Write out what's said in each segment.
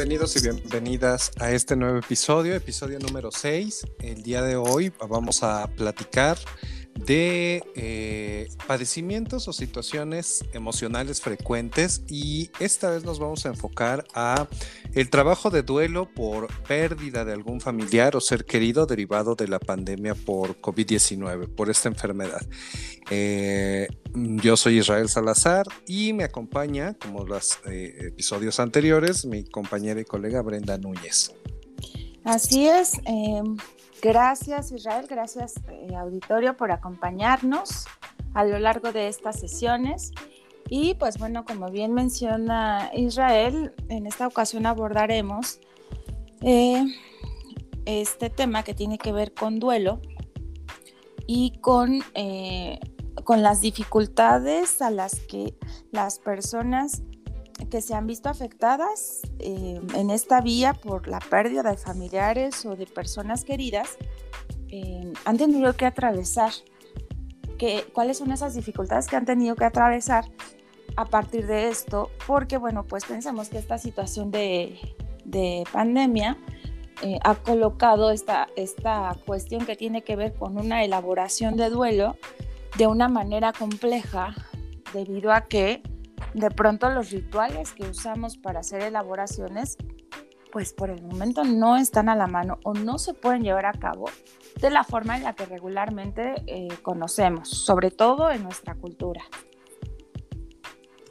Bienvenidos y bienvenidas a este nuevo episodio, episodio número 6. El día de hoy vamos a platicar de eh, padecimientos o situaciones emocionales frecuentes y esta vez nos vamos a enfocar a el trabajo de duelo por pérdida de algún familiar o ser querido derivado de la pandemia por COVID-19, por esta enfermedad. Eh, yo soy Israel Salazar y me acompaña, como los eh, episodios anteriores, mi compañera y colega Brenda Núñez. Así es. Gracias Israel, gracias eh, auditorio por acompañarnos a lo largo de estas sesiones. Y pues bueno, como bien menciona Israel, en esta ocasión abordaremos eh, este tema que tiene que ver con duelo y con, eh, con las dificultades a las que las personas que se han visto afectadas eh, en esta vía por la pérdida de familiares o de personas queridas eh, han tenido que atravesar. Que, ¿Cuáles son esas dificultades que han tenido que atravesar a partir de esto? Porque, bueno, pues pensamos que esta situación de, de pandemia eh, ha colocado esta, esta cuestión que tiene que ver con una elaboración de duelo de una manera compleja debido a que de pronto los rituales que usamos para hacer elaboraciones, pues por el momento no están a la mano o no se pueden llevar a cabo de la forma en la que regularmente eh, conocemos, sobre todo en nuestra cultura.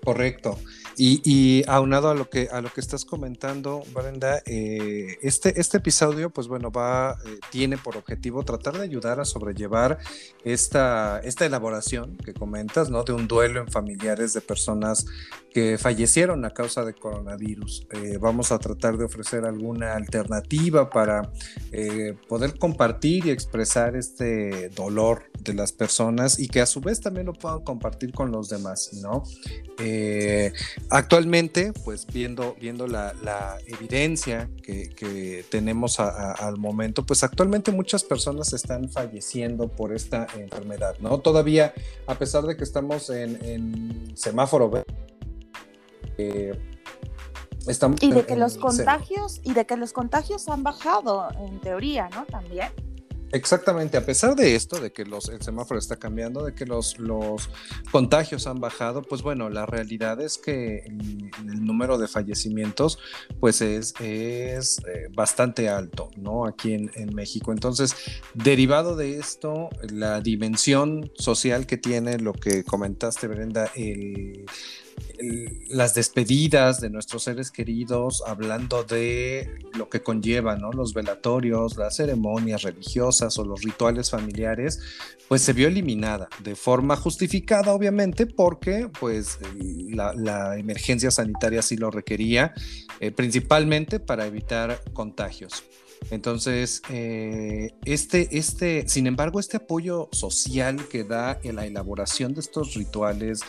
Correcto. Y, aunado a lo que a lo que estás comentando, Brenda, eh, este, este episodio, pues bueno, va, eh, tiene por objetivo tratar de ayudar a sobrellevar esta, esta elaboración que comentas, ¿no? De un duelo en familiares de personas que fallecieron a causa de coronavirus. Eh, vamos a tratar de ofrecer alguna alternativa para poder compartir y expresar este dolor de las personas y que a su vez también lo puedan compartir con los demás, ¿no? Actualmente, pues viendo, viendo la, evidencia que, tenemos al momento, pues actualmente muchas personas están falleciendo por esta enfermedad, ¿no? Todavía, a pesar de que estamos en, semáforo verde, eh, estamos y de que los contagios y de que los contagios han bajado en teoría, ¿no? También. Exactamente, a pesar de esto, de que los, el semáforo está cambiando, de que los, los contagios han bajado, pues bueno, la realidad es que el, número de fallecimientos pues es, es eh, bastante alto, ¿no? Aquí en, en, México. Entonces, derivado de esto, la dimensión social que tiene lo que comentaste, Brenda, el las despedidas de nuestros seres queridos, hablando de lo que conlleva, ¿no? Los velatorios, las ceremonias religiosas o los rituales familiares, pues se vio eliminada de forma justificada, obviamente, porque pues la, emergencia sanitaria sí lo requería, eh, principalmente para evitar contagios. Entonces, eh, este, este, sin embargo, este apoyo social que da en la elaboración de estos rituales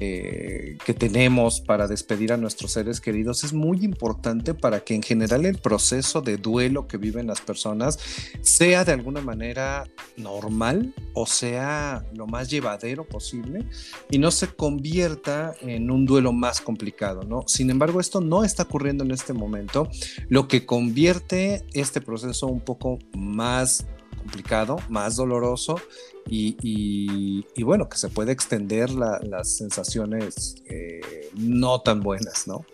eh, que tenemos para despedir a nuestros seres queridos es muy importante para que en general el proceso de duelo que viven las personas sea de alguna manera normal o sea lo más llevadero posible y no se convierta en un duelo más complicado, ¿no? Sin embargo, esto no está ocurriendo en este momento, lo que convierte este proceso un poco más complicado, más doloroso y, bueno, que se puede extender las sensaciones eh, no tan buenas, ¿no?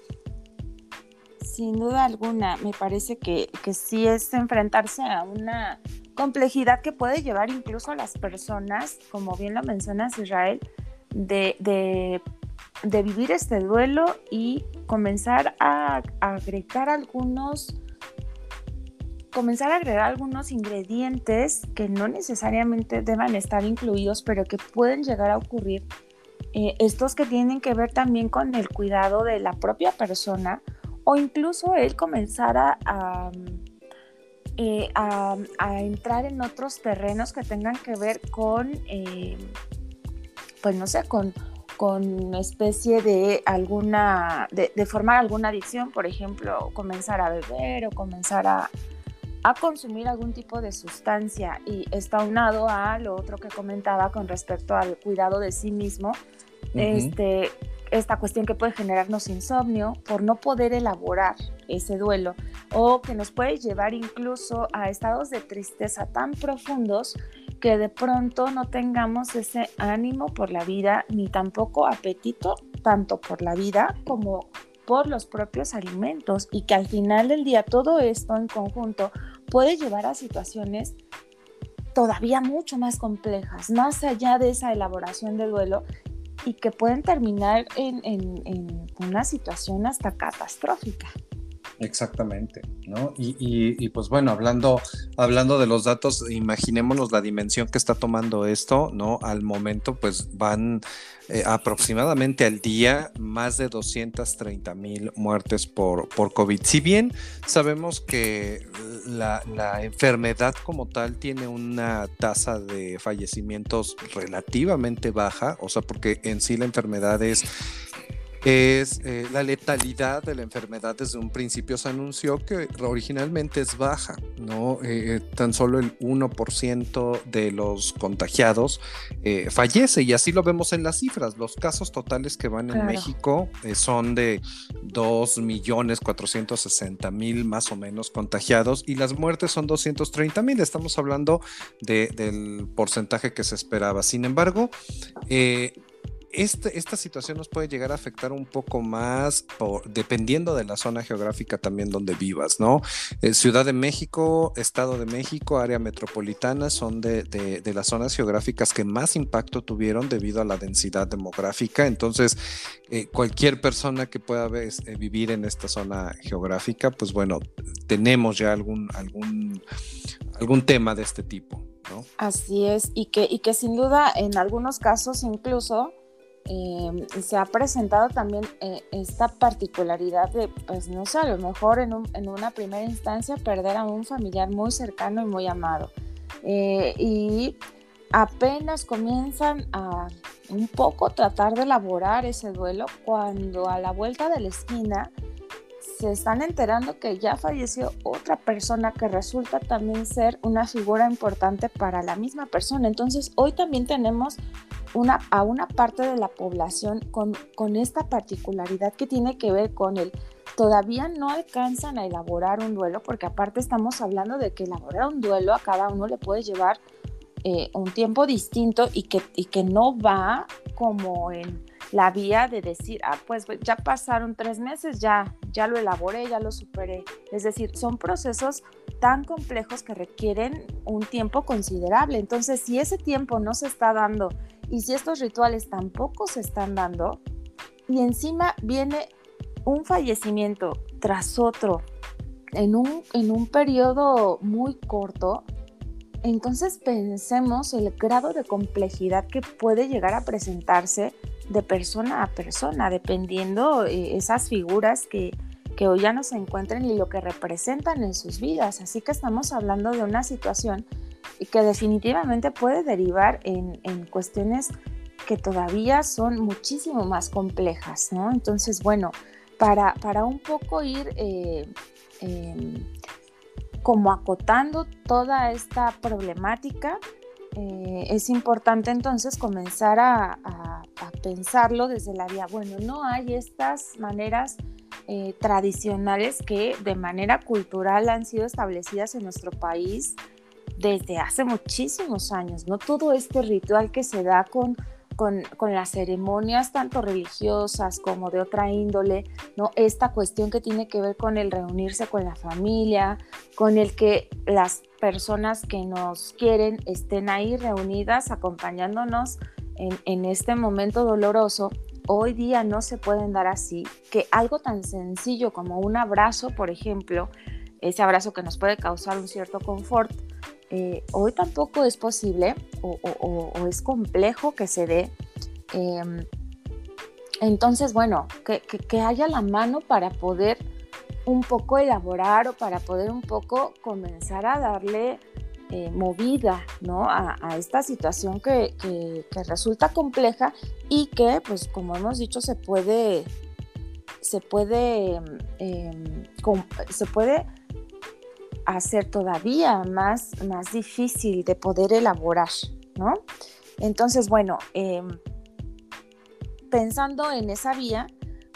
Sin duda alguna, me parece que, que sí es enfrentarse a una complejidad que puede llevar incluso a las personas, como bien lo mencionas Israel, de, de, vivir este duelo y comenzar a, a agregar algunos comenzar a agregar algunos ingredientes que no necesariamente deban estar incluidos, pero que pueden llegar a ocurrir. Eh, estos que tienen que ver también con el cuidado de la propia persona o incluso el comenzar a, a, eh, entrar en otros terrenos que tengan que ver con, eh, pues no sé, con, con especie de alguna, de formar alguna adicción, por ejemplo, comenzar a beber o comenzar a, a consumir algún tipo de sustancia y está unado a lo otro que comentaba con respecto al cuidado de sí mismo, este, esta cuestión que puede generarnos insomnio por no poder elaborar ese duelo o que nos puede llevar incluso a estados de tristeza tan profundos que de pronto no tengamos ese ánimo por la vida ni tampoco apetito tanto por la vida como por los propios alimentos y que al final del día todo esto en conjunto puede llevar a situaciones todavía mucho más complejas, más allá de esa elaboración del duelo y que pueden terminar en, en una situación hasta catastrófica. Exactamente, ¿no? Y, pues bueno, hablando, hablando de los datos, imaginémonos la dimensión que está tomando esto, ¿no? Al momento, pues van eh, aproximadamente al día más de 230 mil muertes por, por COVID. Si bien sabemos que la, la enfermedad como tal tiene una tasa de fallecimientos relativamente baja, o sea, porque en sí la enfermedad es es eh, la letalidad de la enfermedad desde un principio se anunció que originalmente es baja, ¿no? Eh, tan solo el 1% de los contagiados eh, fallece y así lo vemos en las cifras. Los casos totales que van en México son de 2.460.000 más o menos contagiados y las muertes son 230.000. Estamos hablando del porcentaje que se esperaba. Sin embargo, este, esta situación nos puede llegar a afectar un poco más dependiendo de la zona geográfica también donde vivas, ¿no? Eh, Ciudad de México, Estado de México, área metropolitana son de, las zonas geográficas que más impacto tuvieron debido a la densidad demográfica. Entonces, eh, cualquier persona que pueda eh, vivir en esta zona geográfica, pues bueno, tenemos ya algún, algún, algún tema de este tipo. ¿no? Así es, y que, y que sin duda en algunos casos incluso Em, se ha presentado también eh, esta particularidad de, pues no sé, a lo mejor en, una primera instancia perder a un familiar muy cercano y muy amado. Eh, y apenas comienzan a un poco tratar de elaborar ese duelo cuando a la vuelta de la esquina se están enterando que ya falleció otra persona que resulta también ser una figura importante para la misma persona. Entonces hoy también tenemos a una parte de la población con, con esta particularidad que tiene que ver con el todavía no alcanzan a elaborar un duelo, porque aparte estamos hablando de que elaborar un duelo a cada uno le puede llevar eh, un tiempo distinto y que, y que no va como en la vía de decir, ah, pues ya pasaron tres meses, ya, ya lo elaboré, ya lo superé. Es decir, son procesos tan complejos que requieren un tiempo considerable. Entonces, si ese tiempo no se está dando y si estos rituales tampoco se están dando, y encima viene un fallecimiento tras otro en un, en un periodo muy corto, entonces pensemos el grado de complejidad que puede llegar a presentarse de persona a persona, dependiendo eh, esas figuras que, que hoy ya no se encuentran y lo que representan en sus vidas. Así que estamos hablando de una situación que definitivamente puede derivar en, cuestiones que todavía son muchísimo más complejas, ¿no? Entonces, bueno, para, para un poco ir eh, em, como acotando toda esta problemática, eh, es importante entonces comenzar a, pensarlo desde la vía, bueno, no hay estas maneras eh, tradicionales que de manera cultural han sido establecidas en nuestro país desde hace muchísimos años, ¿no? Todo este ritual que se da con, con, las ceremonias tanto religiosas como de otra índole, ¿no? Esta cuestión que tiene que ver con el reunirse con la familia, con el que las personas que nos quieren estén ahí reunidas acompañándonos en, en este momento doloroso, hoy día no se pueden dar así, que algo tan sencillo como un abrazo, por ejemplo, ese abrazo que nos puede causar un cierto confort, eh, hoy tampoco es posible o, es complejo que se dé. Em, entonces, bueno, que, haya la mano para poder un poco elaborar o para poder un poco comenzar a darle eh, movida ¿no? a, esta situación que, resulta compleja y que, pues como hemos dicho, se puede, se puede, em, se puede hacer todavía más, más difícil de poder elaborar, ¿no? Entonces, bueno, em, pensando en esa vía,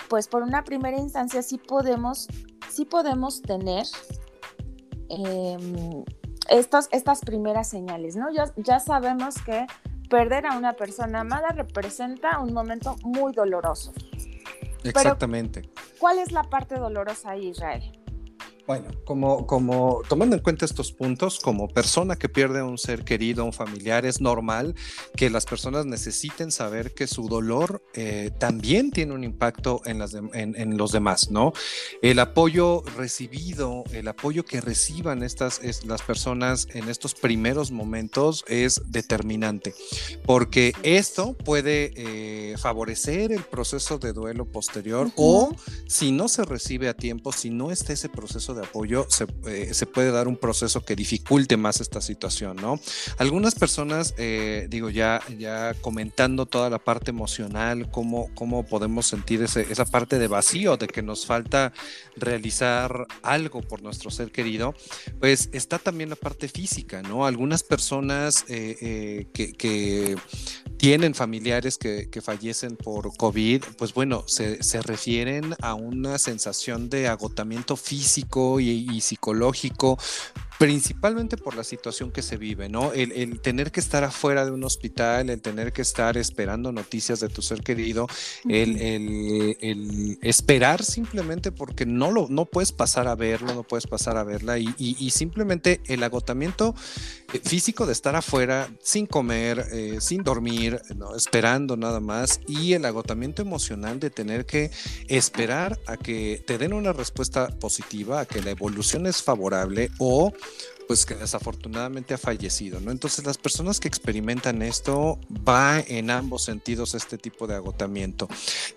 pues por una primera instancia sí podemos, sí podemos tener em, estas primeras señales, ¿no? Ya, ya sabemos que perder a una persona amada representa un momento muy doloroso. Exactamente. ¿Cuál es la parte dolorosa ahí, Israel? Bueno, como, como tomando en cuenta estos puntos, como persona que pierde a un ser querido, un familiar, es normal que las personas necesiten saber que su dolor eh, también tiene un impacto en, las en, los demás, ¿no? El apoyo recibido, el apoyo que reciban estas las personas en estos primeros momentos es determinante, porque esto puede eh, favorecer el proceso de duelo posterior o si no se recibe a tiempo, si no está ese proceso de apoyo, eh, se, puede dar un proceso que dificulte más esta situación, ¿no? Algunas personas, eh, digo, ya, ya comentando toda la parte emocional, cómo, cómo podemos sentir esa parte de vacío, de que nos falta realizar algo por nuestro ser querido, pues está también la parte física, ¿no? Algunas personas eh, que, que tienen familiares que, fallecen por COVID, pues bueno, se, refieren a una sensación de agotamiento físico y, psicológico, principalmente por la situación que se vive, ¿no? El, tener que estar afuera de un hospital, el tener que estar esperando noticias de tu ser querido, el, esperar simplemente porque no, lo, no puedes pasar a verlo, no puedes pasar a verla y, simplemente el agotamiento eh, físico de estar afuera sin comer, eh, sin dormir, esperando nada más y el agotamiento emocional de tener que esperar a que te den una respuesta positiva, a que la evolución es favorable o pues que desafortunadamente ha fallecido, ¿no? Entonces las personas que experimentan esto va en ambos sentidos este tipo de agotamiento,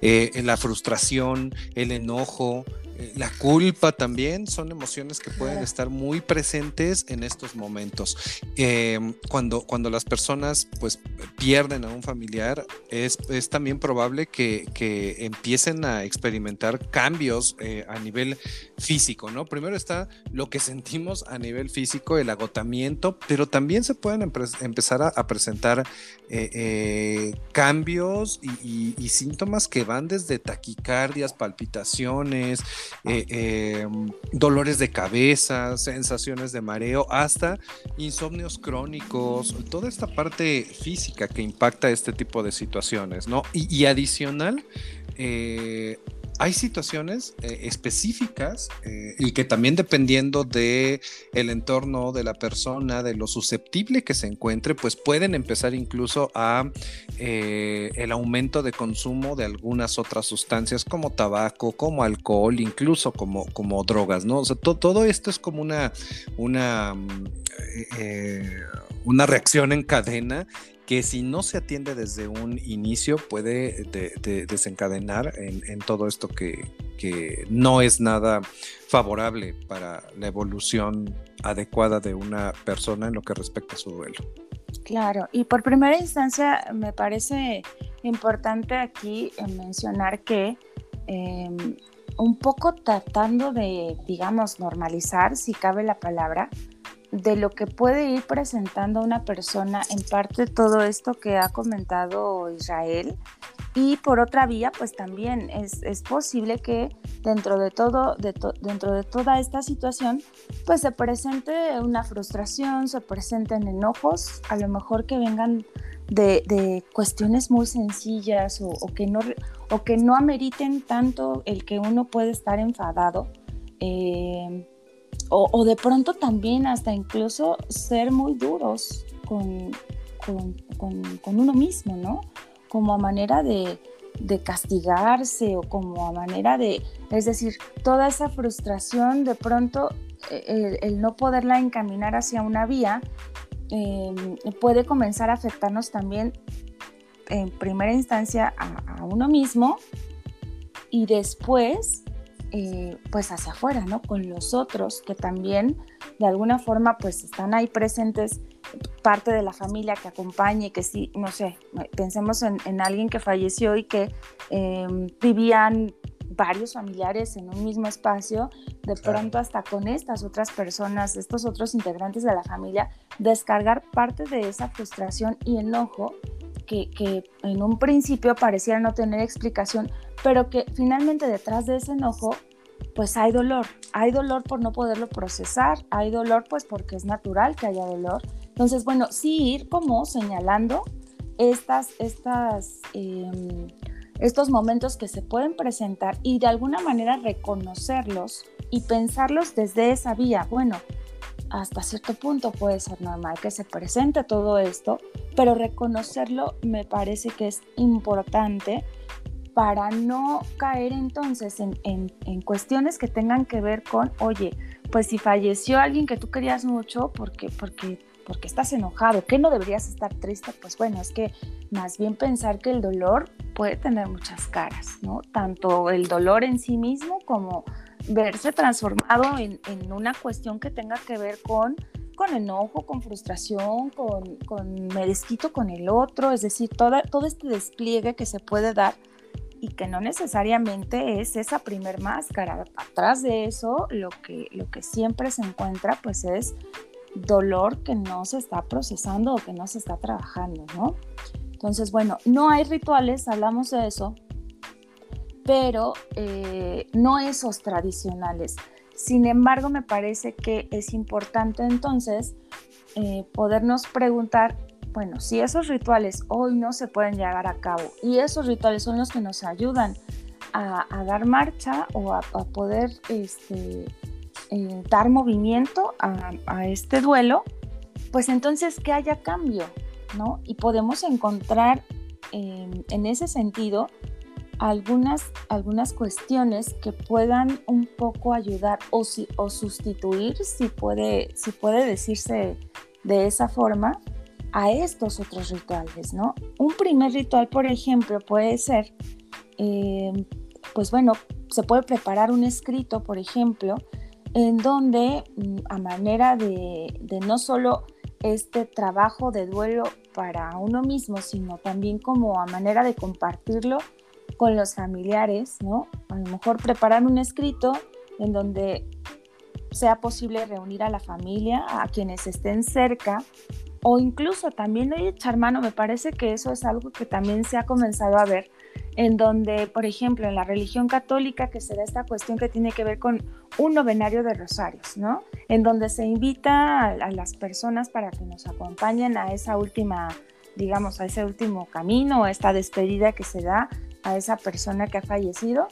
eh, la frustración, el enojo, eh, la culpa también son emociones que pueden estar muy presentes en estos momentos. Em, cuando, cuando las personas pues pierden a un familiar, es, es también probable que, que, empiecen a experimentar cambios eh, a nivel físico, ¿no? Primero está lo que sentimos a nivel físico, el agotamiento, pero también se pueden empezar a, presentar eh, cambios y, síntomas que van desde taquicardias, palpitaciones, eh, em, dolores de cabeza, sensaciones de mareo, hasta insomnios crónicos, toda esta parte física que impacta este tipo de situaciones, ¿no? Y, y adicional, eh, hay situaciones eh, específicas eh, y que también dependiendo de el entorno de la persona, de lo susceptible que se encuentre, pues pueden empezar incluso a eh, el aumento de consumo de algunas otras sustancias como tabaco, como alcohol, incluso como, como drogas, ¿no? O sea, todo esto es como una, una, una reacción en cadena que si no se atiende desde un inicio puede desencadenar en, todo esto que, no es nada favorable para la evolución adecuada de una persona en lo que respecta a su duelo. Claro, y por primera instancia me parece importante aquí eh, mencionar que em, un poco tratando de, digamos, normalizar, si cabe la palabra, de lo que puede ir presentando una persona, en parte todo esto que ha comentado Israel. Y por otra vía, pues también es, posible que dentro de, todo, dentro de toda esta situación, pues se presente una frustración, se presenten enojos, a lo mejor que vengan de, cuestiones muy sencillas o, que no, o que no ameriten tanto el que uno puede estar enfadado. Eh, o, de pronto también hasta incluso ser muy duros con, con, uno mismo, ¿no? Como a manera de, castigarse o como a manera de, es decir, toda esa frustración de pronto, eh, el, no poderla encaminar hacia una vía, em, puede comenzar a afectarnos también en primera instancia a, a uno mismo y después eh, pues hacia afuera, ¿no? Con los otros que también de alguna forma pues están ahí presentes, parte de la familia que acompañe, que sí, no sé, pensemos en, alguien que falleció y que em, vivían varios familiares en un mismo espacio, de pronto hasta con estas otras personas, estos otros integrantes de la familia, descargar parte de esa frustración y enojo que, en un principio pareciera no tener explicación, pero que finalmente detrás de ese enojo pues hay dolor, hay dolor por no poderlo procesar, hay dolor pues porque es natural que haya dolor. Entonces, bueno, sí ir como señalando estas, estas, em, estos momentos que se pueden presentar y de alguna manera reconocerlos y pensarlos desde esa vía. Bueno, hasta cierto punto puede ser normal que se presente todo esto, pero reconocerlo me parece que es importante para no caer entonces en, en, cuestiones que tengan que ver con, oye, pues si falleció alguien que tú querías mucho, porque, porque, porque estás enojado, que no deberías estar triste, pues bueno, es que más bien pensar que el dolor puede tener muchas caras, ¿no? Tanto el dolor en sí mismo como verse transformado en, en una cuestión que tenga que ver con con enojo, con frustración, con, con me desquito con el otro, es decir, toda, todo este despliegue que se puede dar y que no necesariamente es esa primer máscara. Atrás de eso, lo que, lo que siempre se encuentra, pues es dolor que no se está procesando o que no se está trabajando, ¿no? Entonces, bueno, no hay rituales, hablamos de eso, pero eh, no esos tradicionales. Sin embargo, me parece que es importante entonces eh, podernos preguntar bueno, si esos rituales hoy no se pueden llevar a cabo y esos rituales son los que nos ayudan a, dar marcha o a, poder este, eh, dar movimiento a, este duelo, pues entonces que haya cambio, ¿no? Y podemos encontrar en ese sentido algunas, algunas cuestiones que puedan un poco ayudar o, si, o sustituir, si puede, si puede decirse de esa forma, a estos otros rituales, ¿no? Un primer ritual, por ejemplo, puede ser, eh, pues bueno, se puede preparar un escrito, por ejemplo, en donde mm, a manera de, no solo este trabajo de duelo para uno mismo, sino también como a manera de compartirlo con los familiares, ¿no? A lo mejor preparar un escrito en donde sea posible reunir a la familia, a quienes estén cerca, o incluso también de echar mano, me parece que eso es algo que también se ha comenzado a ver, en donde, por ejemplo, en la religión católica, que se da esta cuestión que tiene que ver con un novenario de rosarios, ¿no? En donde se invita a, las personas para que nos acompañen a esa última, digamos, a ese último camino, a esta despedida que se da a esa persona que ha fallecido.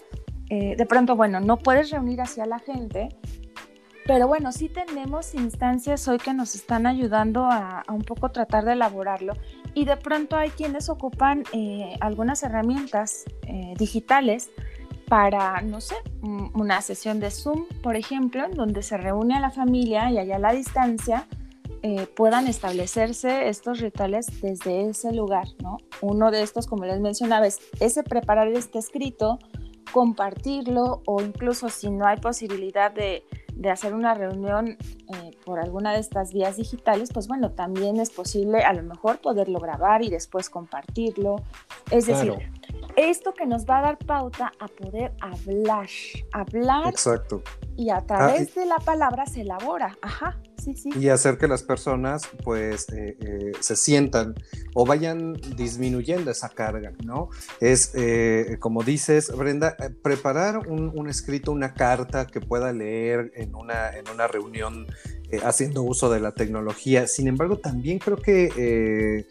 Eh, de pronto, bueno, no puedes reunir así a la gente, pero bueno, sí tenemos instancias hoy que nos están ayudando a, un poco tratar de elaborarlo y de pronto hay quienes ocupan eh, algunas herramientas eh, digitales para, no sé, una sesión de Zoom, por ejemplo, en donde se reúne a la familia y allá a la distancia eh, puedan establecerse estos rituales desde ese lugar, ¿no? Uno de estos, como les mencionaba, es ese preparar este escrito, compartirlo o incluso si no hay posibilidad de de hacer una reunión eh, por alguna de estas vías digitales, pues bueno, también es posible a lo mejor poderlo grabar y después compartirlo. Es decir, esto que nos va a dar pauta a poder hablar, hablar. Exacto. Y a través de la palabra se elabora. Ajá. Sí, sí. Y hacer que las personas pues eh, eh, se sientan o vayan disminuyendo esa carga, ¿no? Es, como dices, Brenda, preparar un, un, escrito, una carta que pueda leer en una, en una reunión eh, haciendo uso de la tecnología. Sin embargo, también creo que eh,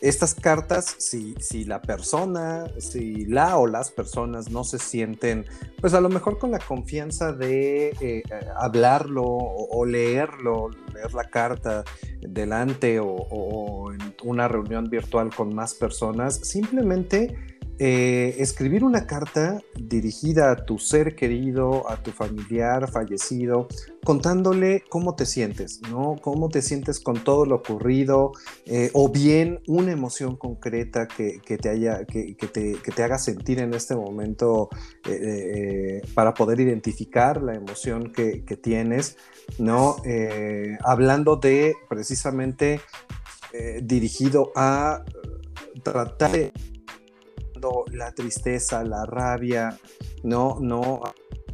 estas cartas, si, si, la persona, si la o las personas no se sienten, pues a lo mejor con la confianza de eh, hablarlo o, leerlo, leer la carta delante o, o, en una reunión virtual con más personas, simplemente eh, escribir una carta dirigida a tu ser querido, a tu familiar fallecido, contándole cómo te sientes, ¿no? Cómo te sientes con todo lo ocurrido, eh, o bien una emoción concreta que, te, haya, que, te, haga sentir en este momento eh, para poder identificar la emoción que, tienes, ¿no? hablando de precisamente dirigido a tratar de la tristeza, la rabia, no, no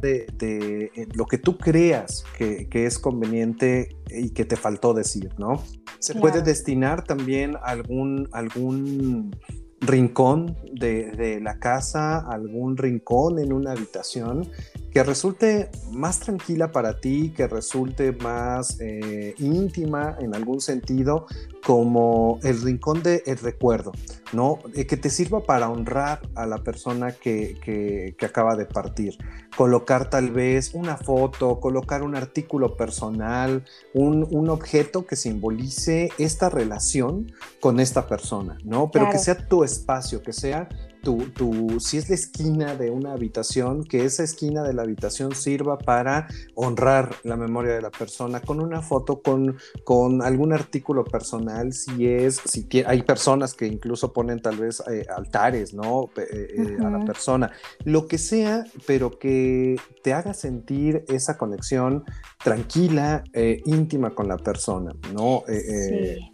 de, eh, lo que tú creas que, es conveniente y que te faltó decir, ¿no? Se puede destinar también algún, algún rincón de, de, la casa, algún rincón en una habitación que resulte más tranquila para ti, que resulte más eh, íntima en algún sentido, como el rincón del el recuerdo, ¿no? Eh, que te sirva para honrar a la persona que, que, acaba de partir. Colocar tal vez una foto, colocar un artículo personal, un, un objeto que simbolice esta relación con esta persona, ¿no? Pero que sea tu espacio, que sea tu, si es la esquina de una habitación, que esa esquina de la habitación sirva para honrar la memoria de la persona con una foto, con, con algún artículo personal, si es, si hay personas que incluso ponen tal vez eh, altares, ¿no? Eh, eh, a la persona, lo que sea, pero que te haga sentir esa conexión tranquila, íntima con la persona, ¿no? Sí.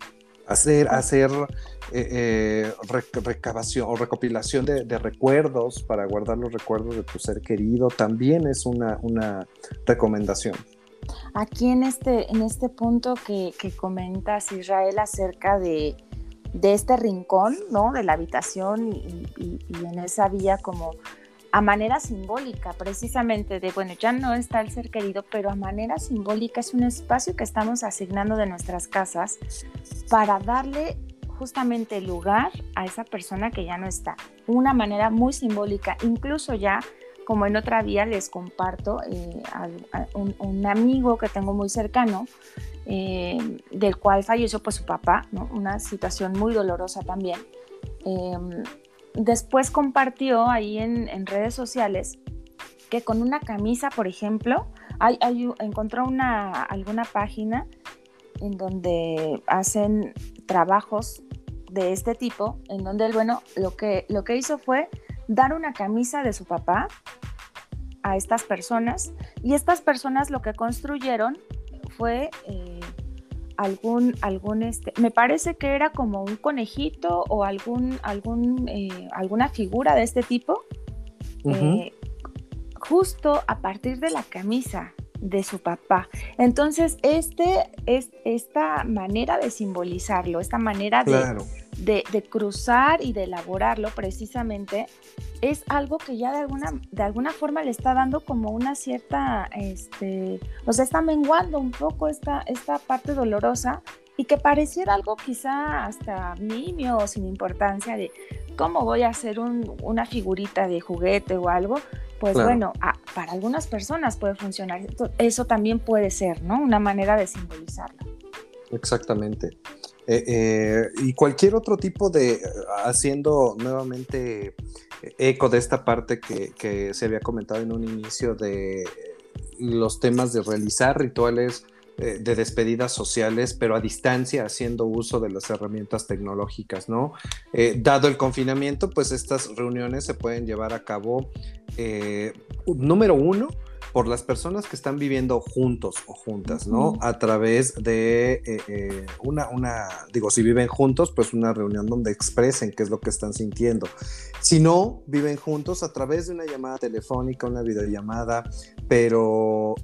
Hacer, hacer eh, eh recabación o recopilación de, recuerdos para guardar los recuerdos de tu ser querido también es una, una recomendación. Aquí en este, en este punto que, que comentas, Israel, acerca de, de, este rincón, ¿no? De la habitación y, y, en esa vía como a manera simbólica, precisamente de, bueno, ya no está el ser querido, pero a manera simbólica es un espacio que estamos asignando de nuestras casas para darle justamente lugar a esa persona que ya no está. Una manera muy simbólica, incluso ya como en otra vía les comparto eh, a, un, amigo que tengo muy cercano, eh, del cual falleció pues su papá, una situación muy dolorosa también. Em, después compartió ahí en, redes sociales que con una camisa, por ejemplo, encontró una, alguna página en donde hacen trabajos de este tipo, en donde él, bueno, lo que, lo que hizo fue dar una camisa de su papá a estas personas y estas personas lo que construyeron fue eh, algún, algún este, me parece que era como un conejito o algún, algún, eh, alguna figura de este tipo, eh, justo a partir de la camisa de su papá. Entonces, este, es, esta manera de simbolizarlo, esta manera de, de, cruzar y de elaborarlo precisamente, es algo que ya de alguna, de alguna forma le está dando como una cierta, este, o sea, está menguando un poco esta, esta parte dolorosa y que pareciera algo quizá hasta nimio o sin importancia de cómo voy a hacer una figurita de juguete o algo, pues bueno, para algunas personas puede funcionar. Eso también puede ser, ¿no? Una manera de simbolizarlo. Exactamente. Eh, eh, y cualquier otro tipo de, haciendo nuevamente eco de esta parte que, se había comentado en un inicio de los temas de realizar rituales eh, de despedidas sociales, pero a distancia, haciendo uso de las herramientas tecnológicas, ¿no? Eh, dado el confinamiento, pues estas reuniones se pueden llevar a cabo, eh, número uno, por las personas que están viviendo juntos o juntas, ¿no? A través de una, una, digo, si viven juntos, pues una reunión donde expresen qué es lo que están sintiendo. Si no viven juntos, a través de una llamada telefónica, una videollamada, pero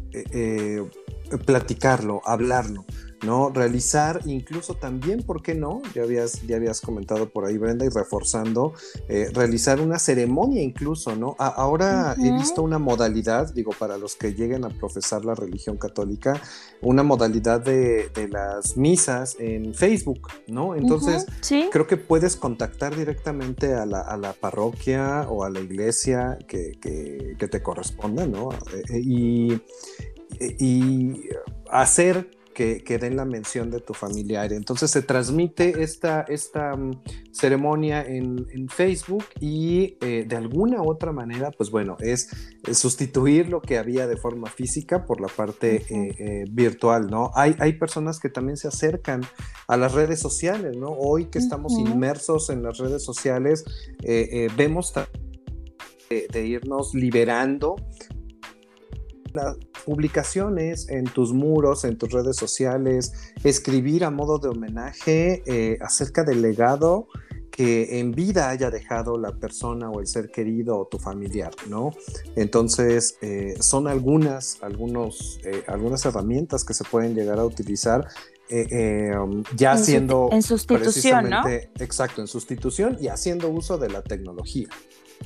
platicarlo, hablarlo, ¿no? Realizar incluso también, ¿por qué no? Ya habías, ya habías comentado por ahí, Brenda, y reforzando, eh, realizar una ceremonia incluso, ¿no? ahora he visto una modalidad, digo, para los que lleguen a profesar la religión católica, una modalidad de, las misas en Facebook, ¿no? Entonces, creo que puedes contactar directamente a la, parroquia o a la iglesia que, te corresponda, ¿no? Eh, eh, y y hacer que, den la mención de tu familiar. Entonces se transmite esta, esta mm, ceremonia en, Facebook y eh, de alguna otra manera, pues bueno, es, sustituir lo que había de forma física por la parte eh, eh, virtual, ¿no? Hay, hay personas que también se acercan a las redes sociales, ¿no? Hoy que estamos inmersos en las redes sociales, vemos de irnos liberando publicaciones en tus muros, en tus redes sociales, escribir a modo de homenaje eh, acerca del legado que en vida haya dejado la persona o el ser querido o tu familiar, ¿no? Entonces, eh, son algunas, algunos, eh, algunas herramientas que se pueden llegar a utilizar eh, um, ya haciendo... En sustitución, ¿no? Exacto, en sustitución y haciendo uso de la tecnología.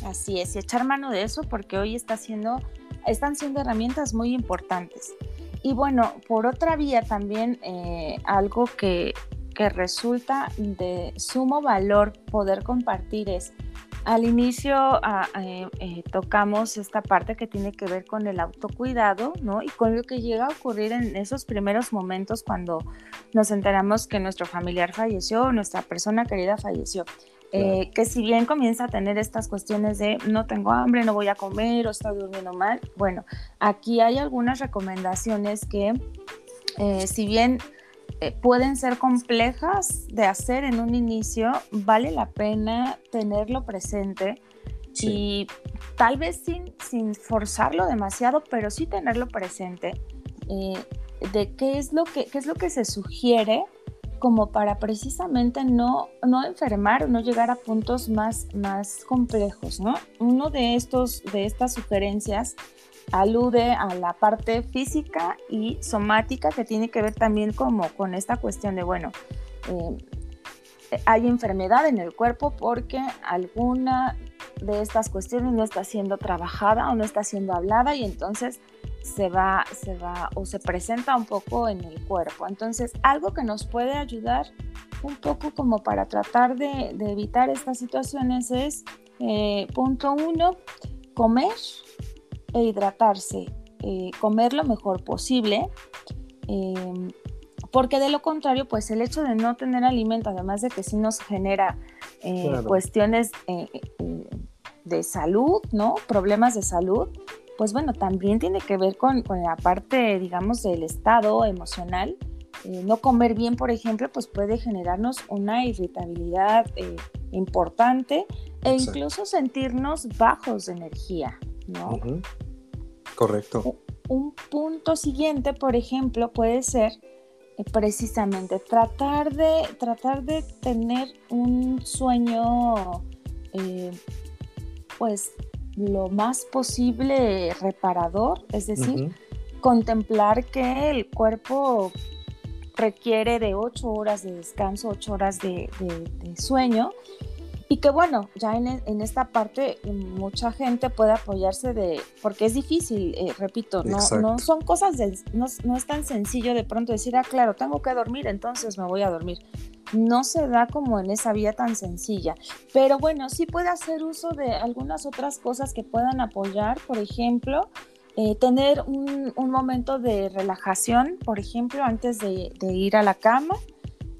Así es, y echar mano de eso porque hoy está siendo, están siendo herramientas muy importantes. Y bueno, por otra vía también eh, algo que, que resulta de sumo valor poder compartir es al inicio ah, eh, eh, tocamos esta parte que tiene que ver con el autocuidado, ¿no? Y con lo que llega a ocurrir en esos primeros momentos cuando nos enteramos que nuestro familiar falleció, nuestra persona querida falleció. Eh, que si bien comienza a tener estas cuestiones de no tengo hambre, no voy a comer o estoy durmiendo mal, bueno, aquí hay algunas recomendaciones que si bien eh, pueden ser complejas de hacer en un inicio, vale la pena tenerlo presente y tal vez sin, sin forzarlo demasiado, pero sí tenerlo presente eh, de qué es, lo que, qué es lo que se sugiere como para precisamente no, no enfermar no llegar a puntos más, más complejos, ¿no? Uno de, estos, de estas sugerencias alude a la parte física y somática que tiene que ver también como con esta cuestión de, bueno, eh, hay enfermedad en el cuerpo porque alguna de estas cuestiones no está siendo trabajada o no está siendo hablada y entonces se va, se va o se presenta un poco en el cuerpo. Entonces, algo que nos puede ayudar un poco como para tratar de, evitar estas situaciones es, eh, punto uno, comer e hidratarse, eh, comer lo mejor posible, em, porque de lo contrario, pues el hecho de no tener alimento, además de que sí nos genera eh, cuestiones eh, de salud, ¿no? Problemas de salud, pues bueno, también tiene que ver con, con la parte, digamos, del estado emocional. no comer bien, por ejemplo, pues puede generarnos una irritabilidad importante e incluso sentirnos bajos de energía, ¿no? Correcto. Un punto siguiente, por ejemplo, puede ser eh, precisamente tratar de, tratar de tener un sueño, eh, pues, lo más posible reparador, es decir, contemplar que el cuerpo requiere de ocho horas de descanso, ocho horas de sueño y que bueno, ya en, en, esta parte mucha gente puede apoyarse de, porque es difícil, eh, repito, no, no, son cosas, de, no, no, es tan sencillo de pronto decir, ah, claro, tengo que dormir, entonces me voy a dormir. No se da como en esa vía tan sencilla, pero bueno, sí puede hacer uso de algunas otras cosas que puedan apoyar, por ejemplo, eh, tener un, un, momento de relajación, por ejemplo, antes de, de ir a la cama.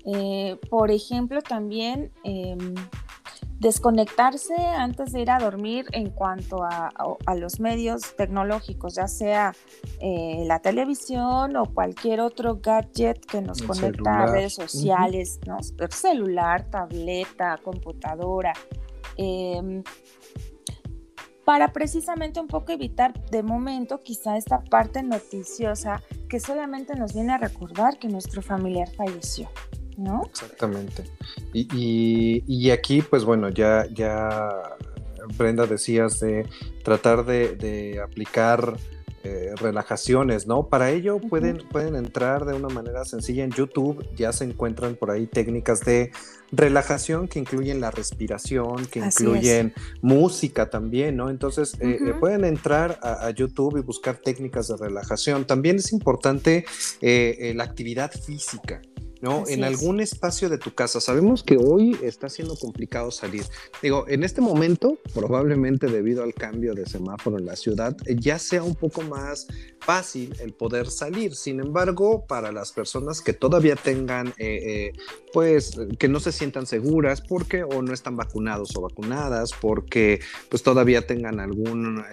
Eh, por ejemplo, también em, desconectarse antes de ir a dormir en cuanto a, los medios tecnológicos, ya sea eh, la televisión o cualquier otro gadget que nos conecta a redes sociales, celular, tableta, computadora. Em, para precisamente un poco evitar de momento quizá esta parte noticiosa que solamente nos viene a recordar que nuestro familiar falleció. ¿No? Exactamente. Y, aquí, pues bueno, ya, ya Brenda decías de tratar de, aplicar eh, relajaciones, ¿no? Para ello pueden, pueden entrar de una manera sencilla en YouTube, ya se encuentran por ahí técnicas de relajación que incluyen la respiración, que incluyen música también, ¿no? Entonces eh, eh, pueden entrar a, YouTube y buscar técnicas de relajación. También es importante la actividad física. ¿No? en algún espacio de tu casa. Sabemos que hoy está siendo complicado salir. Digo, en este momento, probablemente debido al cambio de semáforo en la ciudad, eh, ya sea un poco más fácil el poder salir. Sin embargo, para las personas que todavía tengan, eh, eh, pues, que no se sientan seguras porque o no están vacunados o vacunadas, porque pues todavía tengan algún,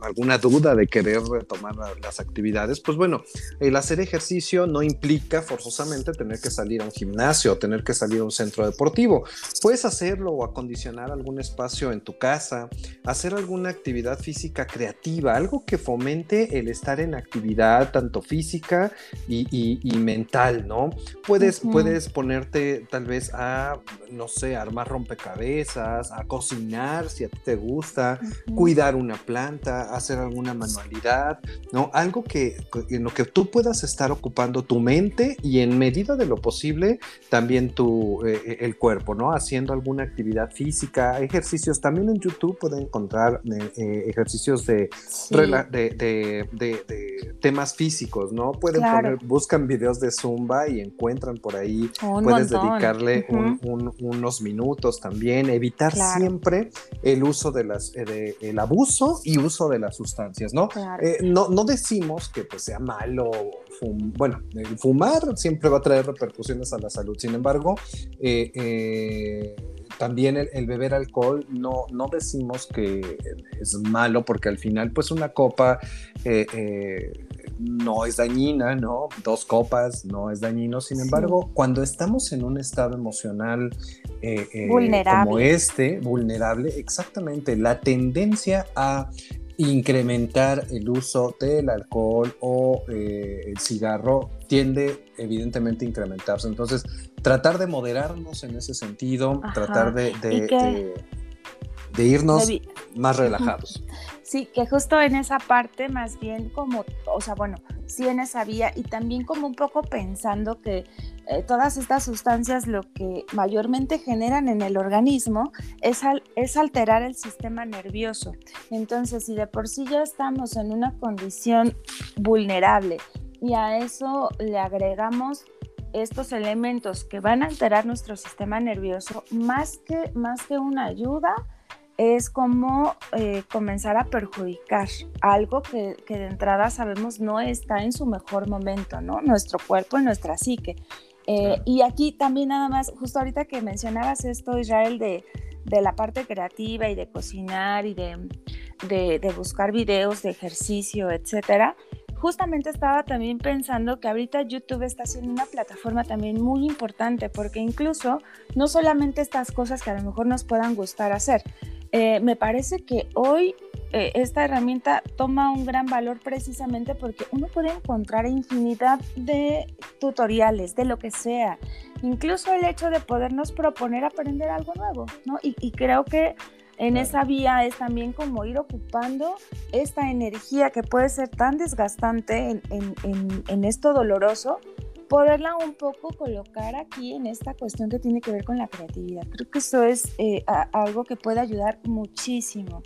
alguna duda de querer retomar las actividades, pues bueno, el hacer ejercicio no implica forzosamente tener que salir a un gimnasio o tener que salir a un centro deportivo. Puedes hacerlo o acondicionar algún espacio en tu casa, hacer alguna actividad física creativa, algo que fomente el estar en actividad tanto física y, mental, ¿no? Puedes, puedes ponerte tal vez a, no sé, armar rompecabezas, a cocinar si a ti te gusta, cuidar una planta, hacer alguna manualidad, ¿no? Algo que en lo que tú puedas estar ocupando tu mente y en medida de lo posible también tu, eh, el cuerpo, ¿no? Haciendo alguna actividad física, ejercicios. También en YouTube pueden encontrar eh, eh, ejercicios de, de, temas físicos, ¿no? Pueden poner, buscan videos de Zumba y encuentran por ahí, puedes dedicarle unos minutos también, evitar siempre el uso de las, eh, el abuso y uso de las sustancias, ¿no? no, no decimos que pues sea malo bueno, el fumar siempre va a traer repercusiones a la salud. Sin embargo, eh, también el, beber alcohol no, no decimos que es malo porque al final pues una copa eh, eh, no es dañina, ¿no? Dos copas no es dañino. Sin embargo, cuando estamos en un estado emocional eh, como este, vulnerable, exactamente, la tendencia a incrementar el uso del alcohol o el cigarro tiende evidentemente a incrementarse. Entonces, tratar de moderarnos en ese sentido, tratar de, de, irnos más relajados. Sí, que justo en esa parte, más bien como, o sea, bueno, sí en esa vía y también como un poco pensando que eh, todas estas sustancias lo que mayormente generan en el organismo es, es alterar el sistema nervioso. Entonces, si de por sí ya estamos en una condición vulnerable y a eso le agregamos estos elementos que van a alterar nuestro sistema nervioso, más que, más que una ayuda, es como eh, comenzar a perjudicar algo que, de entrada sabemos no está en su mejor momento, ¿no? Nuestro cuerpo y nuestra psique. Eh, y aquí también nada más, justo ahorita que mencionabas esto, Israel, de, de la parte creativa y de cocinar y de, de, de buscar videos de ejercicio, etcétera, justamente estaba también pensando que ahorita YouTube está siendo una plataforma también muy importante porque incluso no solamente estas cosas que a lo mejor nos puedan gustar hacer, eh, me parece que hoy eh, esta herramienta toma un gran valor precisamente porque uno puede encontrar infinidad de tutoriales, de lo que sea, incluso el hecho de podernos proponer aprender algo nuevo, ¿no? y creo que en esa vía es también como ir ocupando esta energía que puede ser tan desgastante en, esto doloroso, poderla un poco colocar aquí en esta cuestión que tiene que ver con la creatividad. Creo que eso es eh, algo que puede ayudar muchísimo.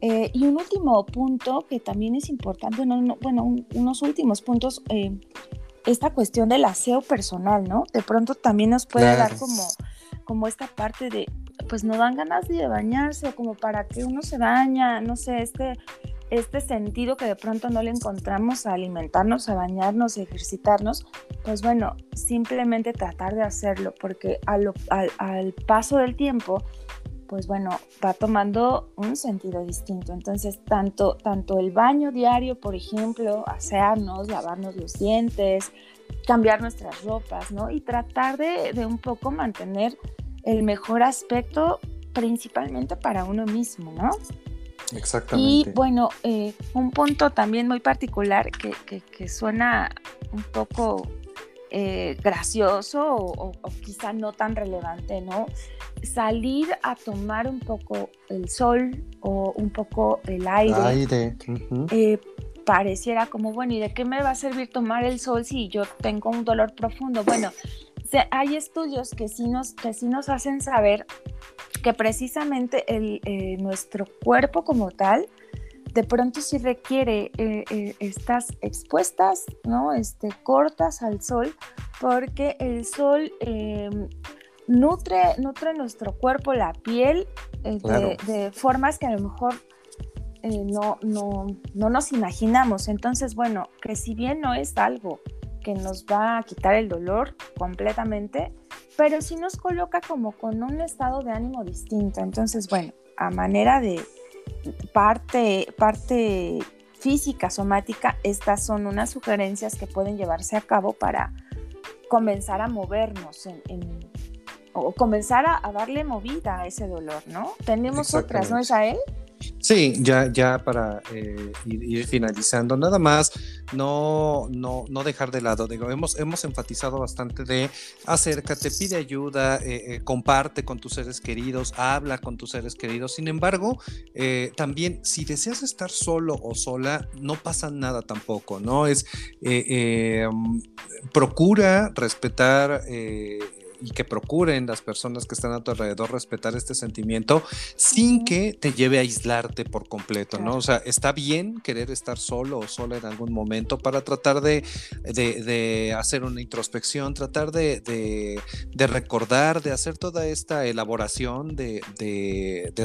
Eh, y un último punto que también es importante, bueno, unos últimos puntos, eh, esta cuestión del aseo personal, ¿no? De pronto también nos puede dar como, como esta parte de, pues no dan ganas de bañarse o como para que uno se baña, no sé, este, este sentido que de pronto no le encontramos a alimentarnos, a bañarnos, a ejercitarnos, pues bueno, simplemente tratar de hacerlo, porque al, al, paso del tiempo, pues bueno, va tomando un sentido distinto. Entonces, tanto, tanto el baño diario, por ejemplo, asearnos, lavarnos los dientes, cambiar nuestras ropas, ¿no? Y tratar de, de un poco mantener el mejor aspecto principalmente para uno mismo, ¿no? Exactamente. Y bueno, eh, un punto también muy particular que, suena un poco eh, gracioso o, quizá no tan relevante, ¿no? Salir a tomar un poco el sol o un poco el aire. Aire. Eh, pareciera como, bueno, ¿y de qué me va a servir tomar el sol si yo tengo un dolor profundo? Bueno, hay estudios que sí nos, que sí nos hacen saber que precisamente el, eh, nuestro cuerpo como tal, de pronto sí requiere eh, eh, estas expuestas, ¿no? Este, cortas al sol, porque el sol em, nutre, nutre nuestro cuerpo, la piel, de, formas que a lo mejor no, no, no nos imaginamos. Entonces, bueno, que si bien no es algo que nos va a quitar el dolor completamente, pero sí nos coloca como con un estado de ánimo distinto. Entonces, bueno, a manera de parte, parte física, somática, estas son unas sugerencias que pueden llevarse a cabo para comenzar a movernos en, o comenzar a, darle movida a ese dolor, ¿no? Tenemos otras, ¿no, Israel? Sí, ya, ya para eh, ir, finalizando, nada más no, no, no dejar de lado. Digo, hemos, hemos enfatizado bastante de acércate, pide ayuda, eh, eh, comparte con tus seres queridos, habla con tus seres queridos. Sin embargo, también si deseas estar solo o sola, no pasa nada tampoco, ¿no? Es mm, procura respetar y que procuren las personas que están a tu alrededor respetar este sentimiento sin que te lleve a aislarte por completo, ¿no? O sea, está bien querer estar solo o sola en algún momento para tratar de, de, hacer una introspección, tratar de, de, recordar, de hacer toda esta elaboración de,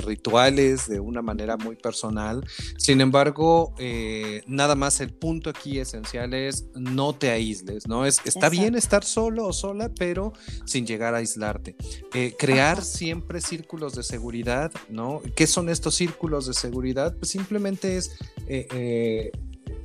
rituales de una manera muy personal. Sin embargo, eh, nada más el punto aquí esencial es no te aísles, ¿no? Es, está bien estar solo o sola, pero sin llegar a aislarte. Eh, crear siempre círculos de seguridad, ¿no? ¿Qué son estos círculos de seguridad? Pues simplemente es... Eh, eh,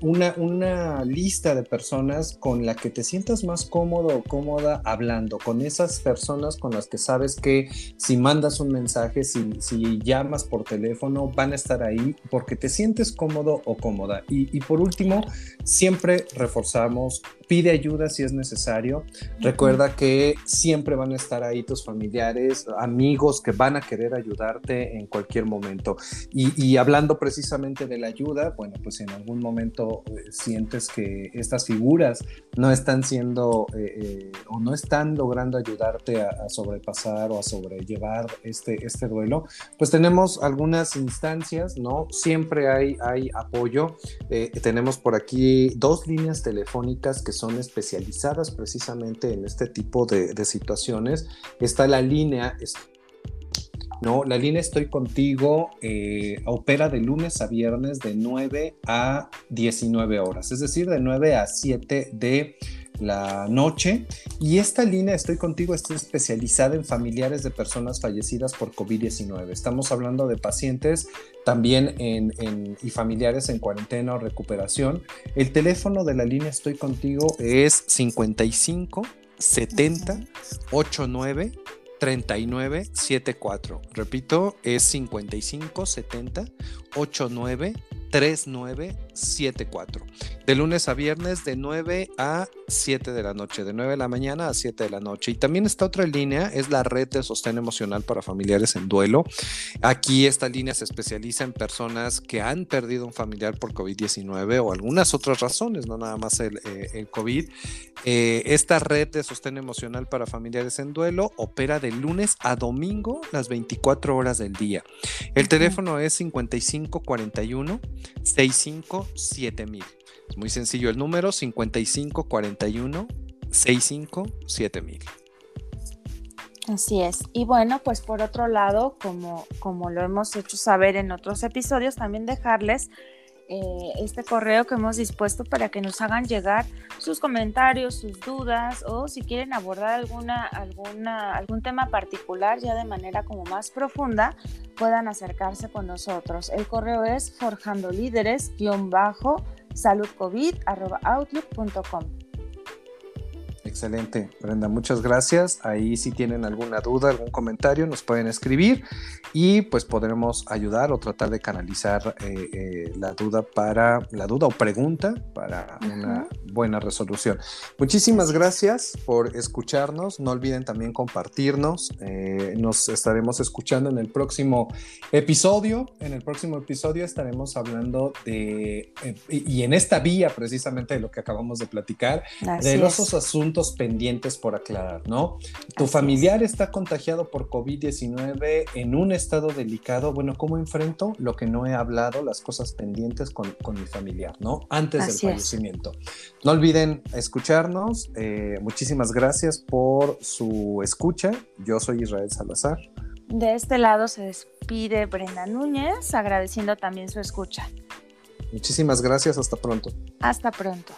una, una, lista de personas con la que te sientas más cómodo o cómoda hablando, con esas personas con las que sabes que si mandas un mensaje, si, si llamas por teléfono, van a estar ahí porque te sientes cómodo o cómoda. Y, y por último, siempre reforzamos pide ayuda si es necesario. Recuerda que siempre van a estar ahí tus familiares, amigos que van a querer ayudarte en cualquier momento. Y, hablando precisamente de la ayuda, bueno, pues si en algún momento eh, sientes que estas figuras no están siendo eh, eh, o no están logrando ayudarte a, sobrepasar o a sobrellevar este, este duelo, pues tenemos algunas instancias, ¿no? Siempre hay, hay apoyo. tenemos por aquí dos líneas telefónicas que son especializadas precisamente en este tipo de, situaciones. Está la línea, no, la línea Estoy Contigo eh, opera de lunes a viernes de 9 a 19 horas, es decir, de 9 a 7 de la noche. Y esta línea Estoy contigo está especializada en familiares de personas fallecidas por COVID-19. Estamos hablando de pacientes también y familiares en cuarentena o recuperación. El teléfono de la línea Estoy contigo es 55 70 89 3974. Repito, es 55 70 89 3974. De lunes a viernes de 9 a 7 de la noche, de 9 de la mañana a 7 de la noche. Y también está otra línea, es la red de sostén emocional para familiares en duelo. Aquí esta línea se especializa en personas que han perdido un familiar por COVID-19 o algunas otras razones, no nada más el, eh, COVID. Eh, esta red de sostén emocional para familiares en duelo opera de lunes a domingo las 24 horas del día. El teléfono es 5541 657000. Es muy sencillo el número 5541 657000. Así es. Y bueno, pues por otro lado, como, como lo hemos hecho saber en otros episodios, también dejarles eh, este correo que hemos dispuesto para que nos hagan llegar sus comentarios, sus dudas o si quieren abordar alguna, alguna, algún tema particular ya de manera como más profunda, puedan acercarse con nosotros. El correo es forjandolíderes-saludcovid.outlook.com. Excelente, Brenda, muchas gracias. Ahí si tienen alguna duda, algún comentario, nos pueden escribir y pues podremos ayudar o tratar de canalizar eh, eh, la duda para la duda o pregunta para una buena resolución. Muchísimas gracias por escucharnos. No olviden también compartirnos. Eh, nos estaremos escuchando en el próximo episodio. En el próximo episodio estaremos hablando de y en esta vía precisamente de lo que acabamos de platicar, de los asuntos pendientes por aclarar, ¿no? Tu familiar está contagiado por COVID-19 en un estado delicado. Bueno, ¿cómo enfrento lo que no he hablado, las cosas pendientes con, mi familiar, ¿no? Antes del fallecimiento. No olviden escucharnos. Eh, muchísimas gracias por su escucha. Yo soy Israel Salazar. De este lado se despide Brenda Núñez, agradeciendo también su escucha. Muchísimas gracias. Hasta pronto. Hasta pronto.